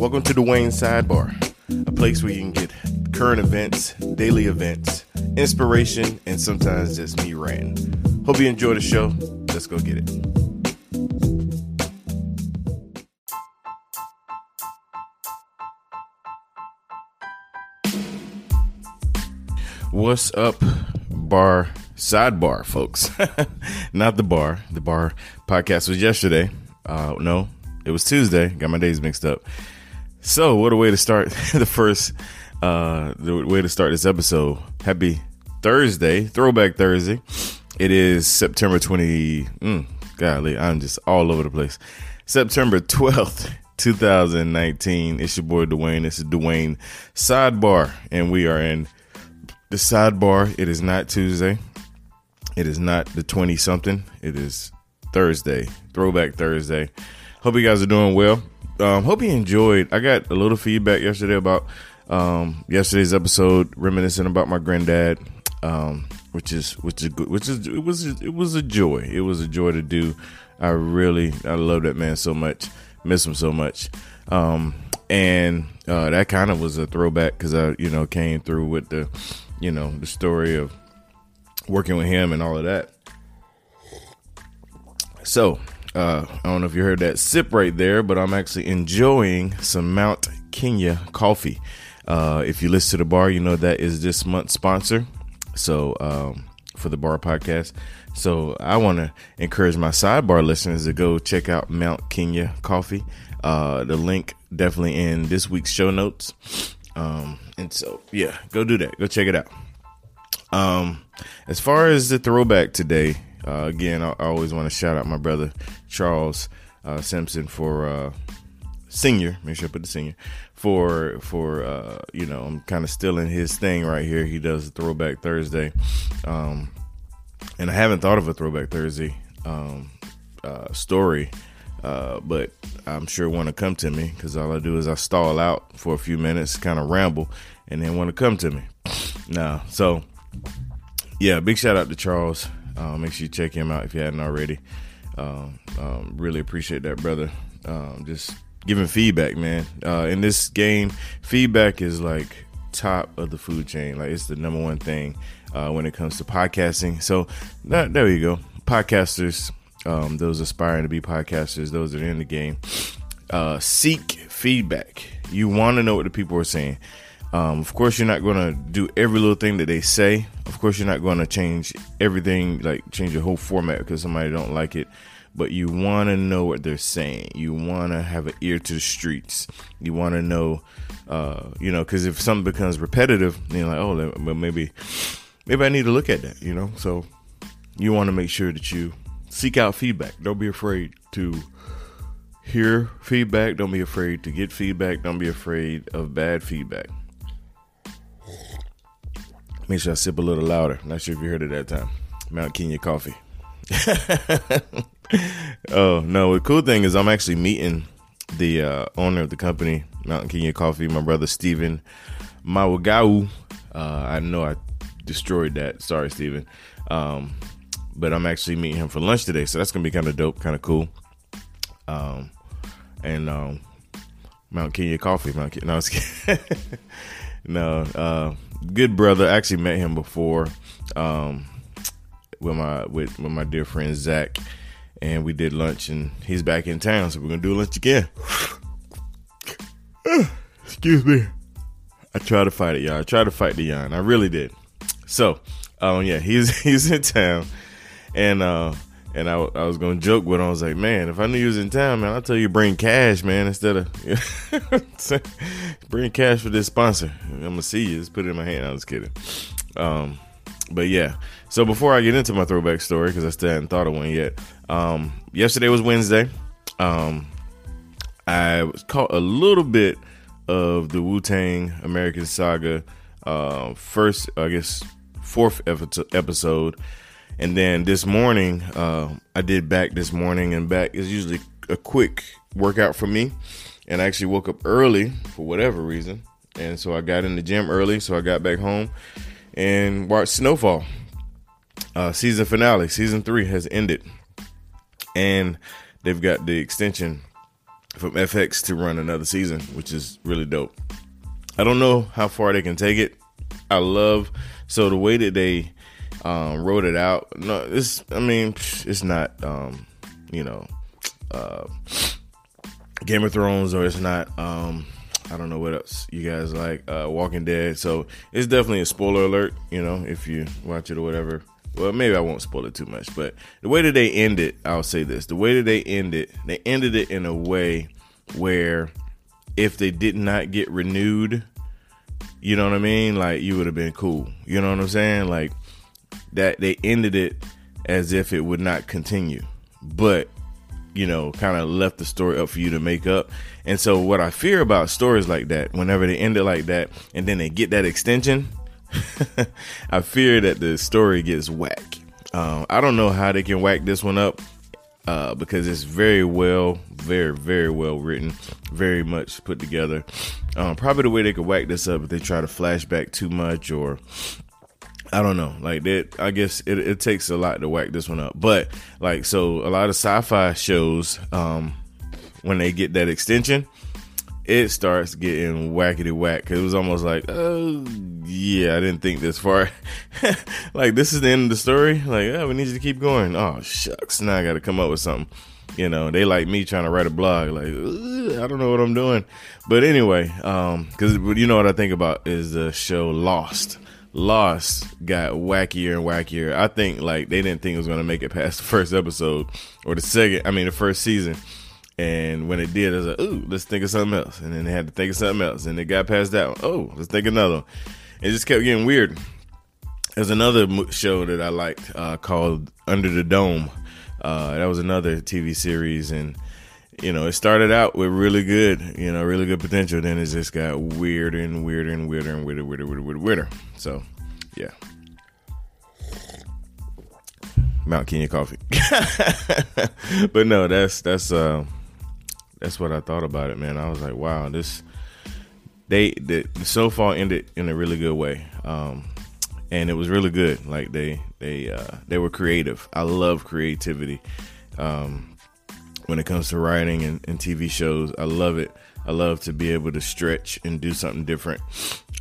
Welcome to Dwayne Sidebar, a place where you can get current events, daily events, inspiration, and sometimes just me ranting. Hope you enjoy the show. Let's go get it. What's up, bar sidebar, folks? Not the bar. The bar podcast was yesterday. Uh, no, it was Tuesday. Got my days mixed up. So, what a way to start the first, uh, the way to start this episode. Happy Thursday, Throwback Thursday. It is September 20. Mm, golly, I'm just all over the place. September 12th, 2019. It's your boy Dwayne. This is Dwayne Sidebar, and we are in the sidebar. It is not Tuesday. It is not the 20 something. It is Thursday, Throwback Thursday. Hope you guys are doing well. Um, hope you enjoyed. I got a little feedback yesterday about um, yesterday's episode, reminiscing about my granddad, um, which is which is good. Which is it was it was a joy. It was a joy to do. I really I love that man so much. Miss him so much. Um, and uh, that kind of was a throwback because I you know came through with the you know the story of working with him and all of that. So uh, I don't know if you heard that sip right there, but I'm actually enjoying some Mount Kenya coffee. Uh, if you listen to the bar, you know that is this month's sponsor. So um, for the bar podcast. So I want to encourage my sidebar listeners to go check out Mount Kenya Coffee. Uh, the link definitely in this week's show notes. Um, and so yeah, go do that. Go check it out. Um, as far as the throwback today, uh, again, I, I always want to shout out my brother Charles uh, Simpson for uh, senior. Make sure I put the senior for for uh, you know I'm kind of still in his thing right here. He does Throwback Thursday, um, and I haven't thought of a Throwback Thursday um, uh, story. Uh, but I'm sure want to come to me because all I do is I stall out for a few minutes, kind of ramble, and then want to come to me. Now, so yeah, big shout out to Charles. Uh, make sure you check him out if you hadn't already. Um, um, really appreciate that, brother. Um, just giving feedback, man. Uh, in this game, feedback is like top of the food chain. Like it's the number one thing uh, when it comes to podcasting. So that, there you go, podcasters. Um, those aspiring to be podcasters, those that are in the game, uh, seek feedback. You want to know what the people are saying. Um, of course, you're not going to do every little thing that they say. Of course, you're not going to change everything, like change your whole format because somebody don't like it. But you want to know what they're saying. You want to have an ear to the streets. You want to know, uh, you know, because if something becomes repetitive, you're like, oh, well, maybe, maybe I need to look at that, you know. So you want to make sure that you seek out feedback. Don't be afraid to hear feedback. Don't be afraid to get feedback. Don't be afraid of bad feedback. Make sure I sip a little louder. Not sure if you heard it that time. Mount Kenya coffee. oh no! The cool thing is I'm actually meeting the uh, owner of the company, Mount Kenya Coffee, my brother Stephen Mawagau. Uh, I know I destroyed that. Sorry, Stephen. Um, but I'm actually meeting him for lunch today, so that's gonna be kind of dope, kind of cool. Um, and um, Mount Kenya Coffee, Mount Kenya. No, no. Uh, good brother. I actually met him before um, with my with, with my dear friend Zach, and we did lunch. And he's back in town, so we're gonna do lunch again. Excuse me. I tried to fight it, y'all. I tried to fight the yawn. I really did. So, um, yeah, he's he's in town, and uh, and I, I was gonna joke with him. I was like, man, if I knew you was in town, man, I'll tell you bring cash, man, instead of bring cash for this sponsor. I'm gonna see you. Just put it in my hand. I was kidding. Um, but yeah. So before I get into my throwback story, because I still hadn't thought of one yet. Um, yesterday was Wednesday. Um, I was caught a little bit of the Wu Tang American Saga. Uh, first, I guess, fourth episode and then this morning, uh, I did back this morning, and back is usually a quick workout for me. And I actually woke up early for whatever reason. And so I got in the gym early. So I got back home and watched Snowfall. Uh, season finale, season three has ended. And they've got the extension from FX to run another season, which is really dope. I don't know how far they can take it. I love so the way that they um, wrote it out. No, it's I mean it's not um, you know uh, Game of Thrones or it's not um, I don't know what else you guys like uh, Walking Dead. So it's definitely a spoiler alert. You know if you watch it or whatever. Well, maybe I won't spoil it too much, but the way that they end it, I'll say this: the way that they end it, they ended it in a way where if they did not get renewed, you know what I mean? Like you would have been cool. You know what I'm saying? Like that they ended it as if it would not continue. But you know, kind of left the story up for you to make up. And so what I fear about stories like that, whenever they end it like that and then they get that extension, I fear that the story gets whack. Um, I don't know how they can whack this one up uh, because it's very well, very, very well written, very much put together. Um, probably the way they could whack this up if they try to flashback too much or I don't know. Like that, I guess it, it takes a lot to whack this one up. But like, so a lot of sci-fi shows, um, when they get that extension, it starts getting wackety whack. Cause it was almost like, oh yeah, I didn't think this far. like this is the end of the story. Like, oh, we need you to keep going. Oh shucks, now I got to come up with something. You know, they like me trying to write a blog. Like, I don't know what I'm doing. But anyway, um, because you know what I think about is the show Lost. Lost got wackier and wackier. I think like they didn't think it was gonna make it past the first episode or the second. I mean, the first season and when it did, I was like, ooh, let's think of something else. And then they had to think of something else. And they got past that one. Oh, let's think another one. It just kept getting weird. There's another show that I liked uh, called Under the Dome. Uh, that was another TV series. And, you know, it started out with really good, you know, really good potential. Then it just got weirder and weirder and weirder and weirder, weirder, weirder, weirder, weirder. So, yeah. Mount Kenya coffee. but no, that's, that's, uh, that's what I thought about it, man. I was like, wow, this they the, the snowfall ended in a really good way, um, and it was really good. Like they they uh, they were creative. I love creativity um, when it comes to writing and, and, TV shows. I love it. I love to be able to stretch and do something different,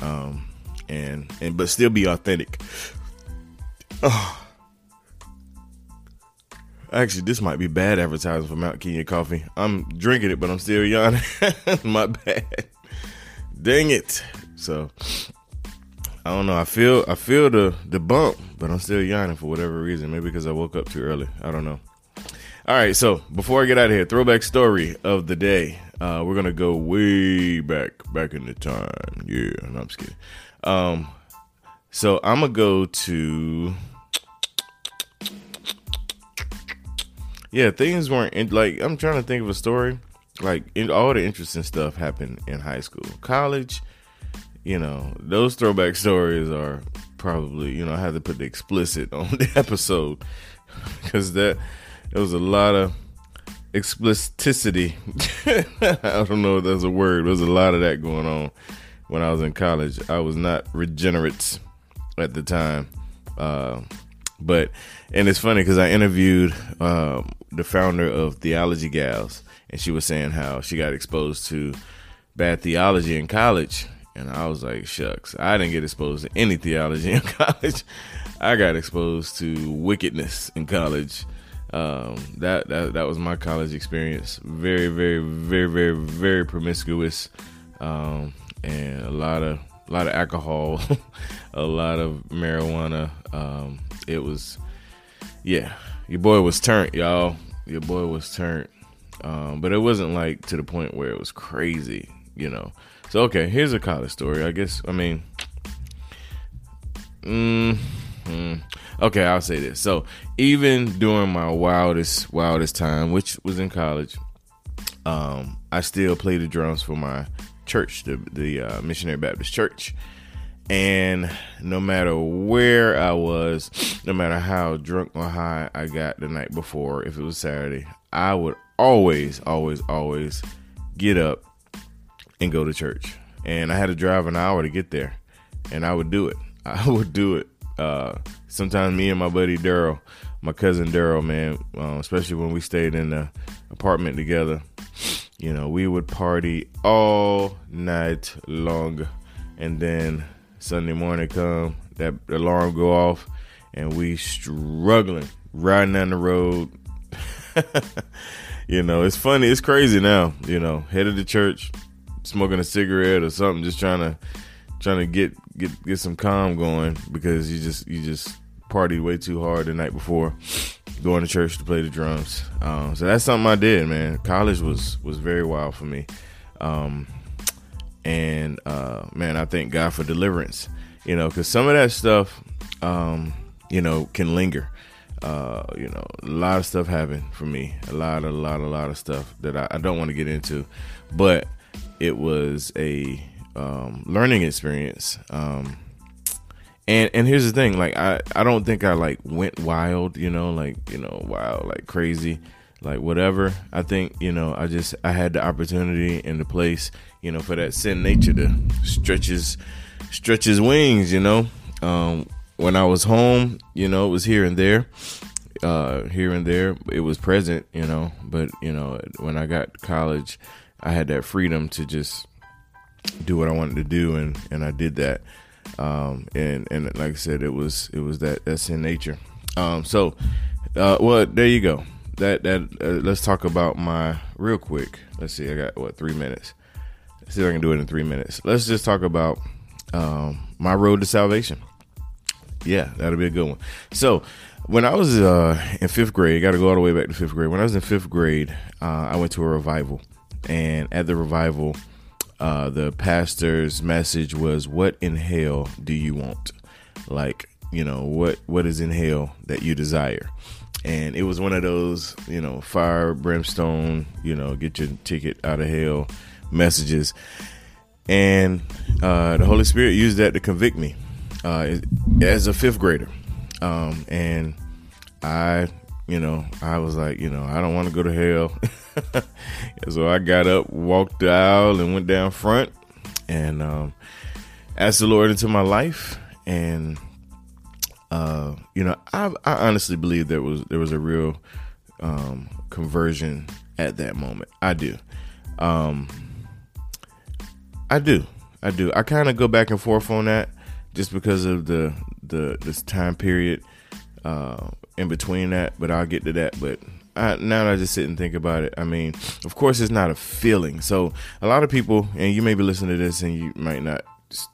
um, and and but still be authentic. Oh. Actually, this might be bad advertising for Mount Kenya coffee. I'm drinking it, but I'm still yawning. My bad. Dang it. So I don't know. I feel I feel the the bump, but I'm still yawning for whatever reason. Maybe because I woke up too early. I don't know. All right, so before I get out of here, throwback story of the day. Uh, we're gonna go way back, back in the time. Yeah, no, I'm just kidding. Um, so I'm gonna go to yeah, things weren't in, like I'm trying to think of a story. Like in, all the interesting stuff happened in high school, college. You know, those throwback stories are probably you know I had to put the explicit on the episode because that there was a lot of explicitity. I don't know if that's a word. There was a lot of that going on when I was in college. I was not regenerate at the time. Uh, but and it's funny because I interviewed um, the founder of Theology Gals, and she was saying how she got exposed to bad theology in college, and I was like, shucks, I didn't get exposed to any theology in college. I got exposed to wickedness in college. Um, that that that was my college experience. Very, very, very, very, very promiscuous, um, and a lot of a lot of alcohol, a lot of marijuana. Um, it was, yeah, your boy was turned, y'all. Your boy was turned. Um, but it wasn't like to the point where it was crazy, you know. So okay, here's a college story. I guess I mean, mm, mm, okay, I'll say this. So even during my wildest wildest time, which was in college, um, I still played the drums for my church, the the uh, Missionary Baptist Church. And no matter where I was, no matter how drunk or high I got the night before, if it was Saturday, I would always, always, always get up and go to church. And I had to drive an hour to get there. And I would do it. I would do it. Uh, sometimes me and my buddy Daryl, my cousin Daryl, man, uh, especially when we stayed in the apartment together, you know, we would party all night long, and then Sunday morning come, that alarm go off, and we struggling riding down the road. you know, it's funny, it's crazy now. You know, headed to church, smoking a cigarette or something, just trying to trying to get get get some calm going because you just you just partied way too hard the night before going to church to play the drums. Um, so that's something I did, man. College was was very wild for me, um, and uh, man, I thank God for deliverance. You know, because some of that stuff, um, you know, can linger. Uh, you know, a lot of stuff happened for me. A lot, a lot, a lot of stuff that I, I don't want to get into, but it was a um, learning experience. Um, and and here's the thing, like I I don't think I like went wild, you know, like you know, wild, like crazy, like whatever. I think you know, I just I had the opportunity and the place, you know, for that sin nature to stretch his stretch his wings, you know. Um, when I was home, you know, it was here and there, uh, here and there. It was present, you know. But you know, when I got to college, I had that freedom to just do what I wanted to do, and and I did that um, and and like I said, it was it was that that's in nature. Um, so, uh, well, there you go. That that uh, let's talk about my real quick. Let's see, I got what three minutes. Let's see if I can do it in three minutes. Let's just talk about um, my road to salvation. Yeah, that'll be a good one. So, when I was uh, in fifth grade, I got to go all the way back to fifth grade. When I was in fifth grade, uh, I went to a revival, and at the revival, uh, the pastor's message was, "What in hell do you want?" Like, you know, what what is in hell that you desire? And it was one of those, you know, fire, brimstone, you know, get your ticket out of hell messages. And uh, the Holy Spirit used that to convict me uh, as a fifth grader. Um, and I, you know, I was like, you know, I don't want to go to hell. so I got up, walked the aisle, and went down front and um, asked the Lord into my life. And uh, you know, I, I honestly believe there was there was a real um, conversion at that moment. I do. Um, I do. I do. I kind of go back and forth on that just because of the the this time period uh, in between that. But I'll get to that. But I, now that I just sit and think about it, I mean, of course, it's not a feeling. So a lot of people, and you may be listening to this, and you might not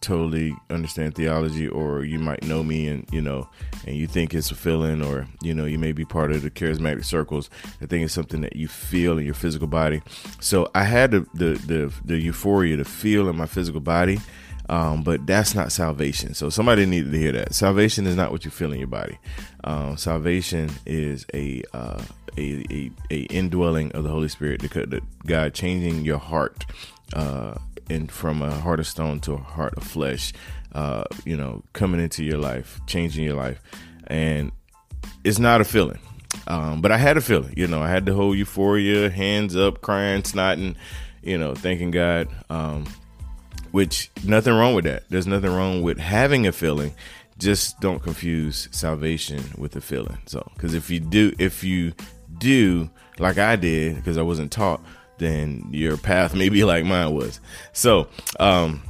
totally understand theology, or you might know me, and you know, and you think it's a feeling, or you know, you may be part of the charismatic circles. I think it's something that you feel in your physical body. So I had the the the, the euphoria to feel in my physical body. Um, but that's not salvation. So somebody needed to hear that. Salvation is not what you feel in your body. Um, salvation is a, uh, a, a, a indwelling of the Holy Spirit, the, God changing your heart, uh, and from a heart of stone to a heart of flesh, uh, you know, coming into your life, changing your life, and it's not a feeling. Um, but I had a feeling, you know, I had the whole euphoria, hands up, crying, snotting, you know, thanking God. Um, which nothing wrong with that. There's nothing wrong with having a feeling. Just don't confuse salvation with a feeling. So, because if you do, if you do like I did, because I wasn't taught, then your path may be like mine was. So, um,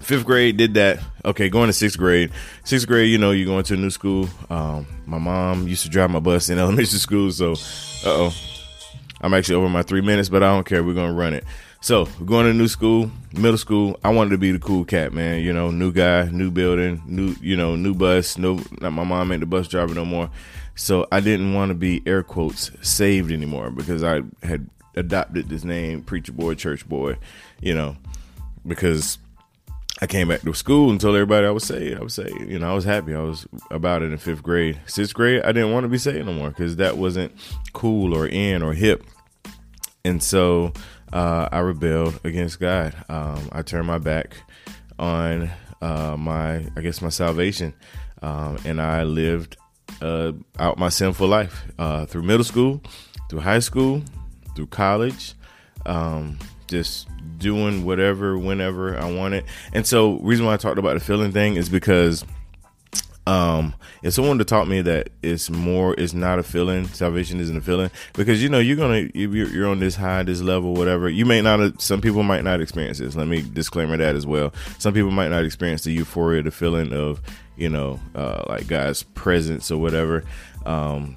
fifth grade did that. Okay, going to sixth grade. Sixth grade, you know, you're going to a new school. Um, my mom used to drive my bus in elementary school, so, uh oh, I'm actually over my three minutes, but I don't care. We're gonna run it. So going to new school, middle school. I wanted to be the cool cat, man. You know, new guy, new building, new you know, new bus. No, not my mom ain't the bus driver no more. So I didn't want to be air quotes saved anymore because I had adopted this name, preacher boy, church boy. You know, because I came back to school and told everybody I was saved. I was saved. You know, I was happy. I was about it in fifth grade. Sixth grade, I didn't want to be saved no more because that wasn't cool or in or hip. And so uh, I rebelled against God. Um, I turned my back on uh, my, I guess, my salvation, um, and I lived uh, out my sinful life uh, through middle school, through high school, through college, um, just doing whatever, whenever I wanted. And so, reason why I talked about the feeling thing is because um if someone to taught me that it's more it's not a feeling salvation isn't a feeling because you know you're gonna you're on this high this level whatever you may not some people might not experience this. Let me disclaimer that as well. Some people might not experience the euphoria the feeling of you know uh like god's presence or whatever. Um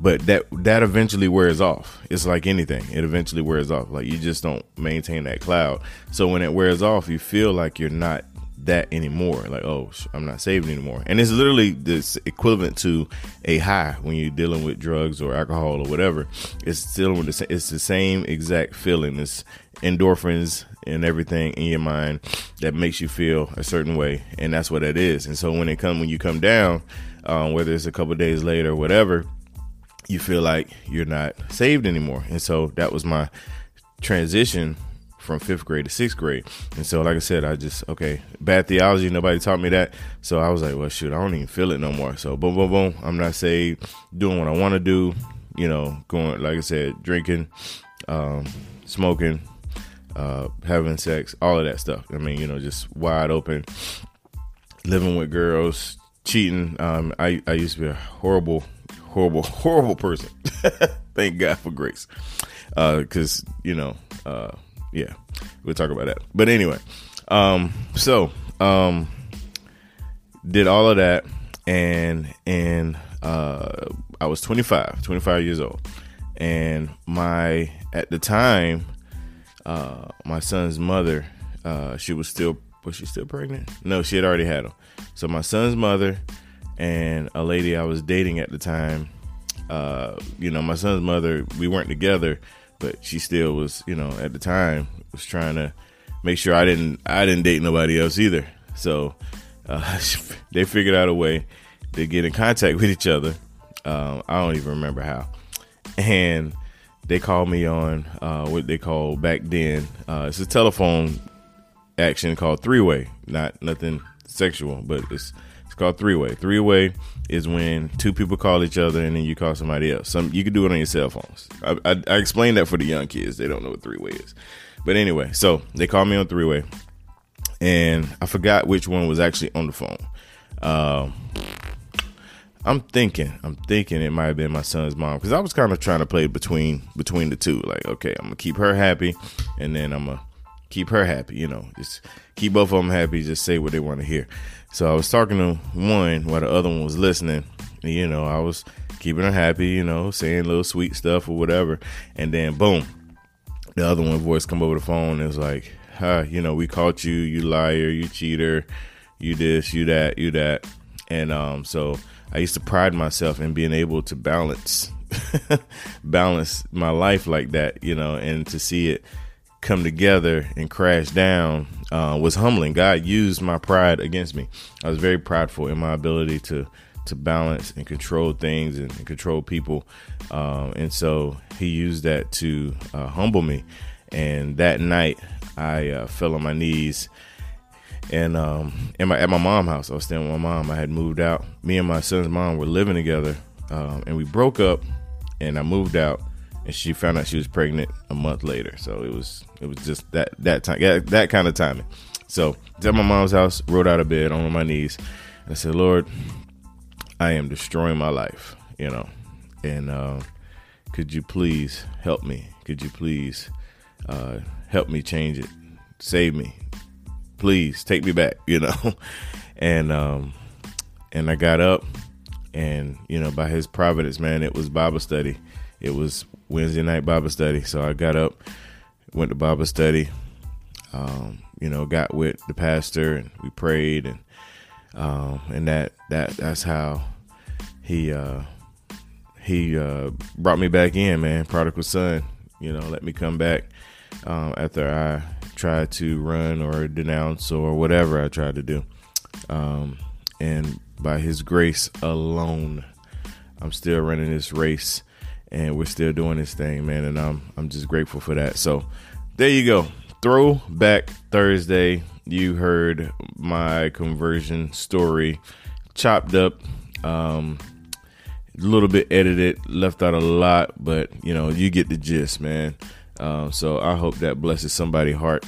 but that that eventually wears off. It's like anything. It eventually wears off. Like you just don't maintain that cloud. So when it wears off you feel like you're not that anymore. Like, oh, I'm not saved anymore. And it's literally this equivalent to a high when you're dealing with drugs or alcohol or whatever. It's still with the, it's the same exact feeling. It's endorphins and everything in your mind that makes you feel a certain way, and that's what it is. And so when it come when you come down, um, whether it's a couple days later or whatever, you feel like you're not saved anymore. And so that was my transition from fifth grade to sixth grade. And so, like I said, I just okay, bad theology. Nobody taught me that, so I was like, well, shoot, I don't even feel it no more. So, boom, boom, boom. I'm not saved, doing what I want to do. You know, going like I said, drinking, um, smoking, uh, having sex, all of that stuff. I mean, you know, just wide open, living with girls, cheating. Um, I I used to be a horrible, horrible, horrible person. Thank God for grace, because uh, you know. Uh, yeah, we'll talk about that. But anyway, um, so um, did all of that, and and uh, I was 25, 25 years old, and my at the time, uh, my son's mother, uh, she was still was she still pregnant? No, she had already had him. So my son's mother and a lady I was dating at the time, uh, you know, my son's mother, we weren't together, but she still was, you know, at the time was trying to make sure I didn't I didn't date nobody else either. So uh, they figured out a way to get in contact with each other. Um, I don't even remember how, and they called me on uh, what they call back then. Uh, it's a telephone action called three way, not nothing sexual, but it's it's called three way. Three way is when two people call each other and then you call somebody else. Some you can do it on your cell phones. I, I, I explained that for the young kids; they don't know what three way is. But anyway, so they called me on three way, and I forgot which one was actually on the phone. Um, I'm thinking, I'm thinking it might have been my son's mom because I was kind of trying to play between between the two. Like, okay, I'm gonna keep her happy, and then I'm gonna keep her happy. You know, just keep both of them happy. Just say what they want to hear. So I was talking to one while the other one was listening. And, you know, I was keeping her happy. You know, saying little sweet stuff or whatever. And then boom, the other one voice come over the phone and was like, huh, you know, we caught you, you liar, you cheater, you this, you that, you that. And um, so I used to pride myself in being able to balance balance my life like that, you know, and to see it come together and crash down uh, was humbling. God used my pride against me. I was very prideful in my ability to to balance and control things and, and control people, um, and so He used that to uh, humble me. And that night, I uh, fell on my knees. And um, in my, at my mom's house, I was staying with my mom. I had moved out. Me and my son's mom were living together, um, and we broke up. And I moved out and she found out she was pregnant a month later. So it was it was just that that time that, that kind of timing. So at my mom's house, rolled out of bed on my knees, and I said, Lord, I am destroying my life, you know, and uh, could you please help me? Could you please uh, help me change it? Save me, please take me back, you know, and um, and I got up, and you know, by His providence, man, it was Bible study. It was Wednesday night Bible study. So I got up, went to Bible study, um, you know, got with the pastor and we prayed and um, and that that that's how he uh, he uh, brought me back in, man. Prodigal son, you know, let me come back um, after I tried to run or denounce or whatever I tried to do. Um, and by His grace alone, I'm still running this race and we're still doing this thing, man. And I'm I'm just grateful for that. So there you go. Throwback Thursday. You heard my conversion story, chopped up, um, a little bit edited, left out a lot, but you know you get the gist, man. Um, so I hope that blesses somebody's heart.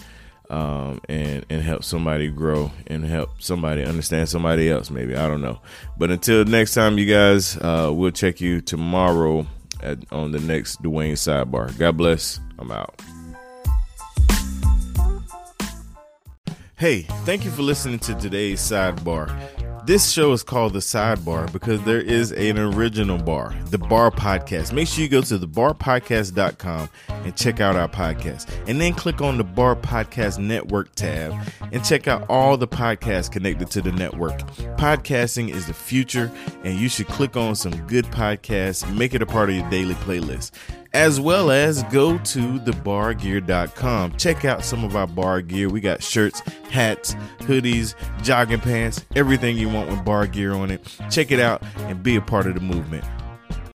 um, and and help somebody grow and help somebody understand somebody else. Maybe I don't know. But until next time, you guys, uh, we'll check you tomorrow at, on the next Dwayne sidebar. God bless. I'm out. Hey, thank you for listening to today's sidebar. This show is called The Sidebar because there is an original bar, The Bar Podcast. Make sure you go to thebarpodcast.com and check out our podcast. And then click on the Bar Podcast Network tab and check out all the podcasts connected to the network. Podcasting is the future, and you should click on some good podcasts, make it a part of your daily playlist as well as go to thebargear.com. Check out some of our bar gear. We got shirts, hats, hoodies, jogging pants, everything you want with bar gear on it. Check it out and be a part of the movement.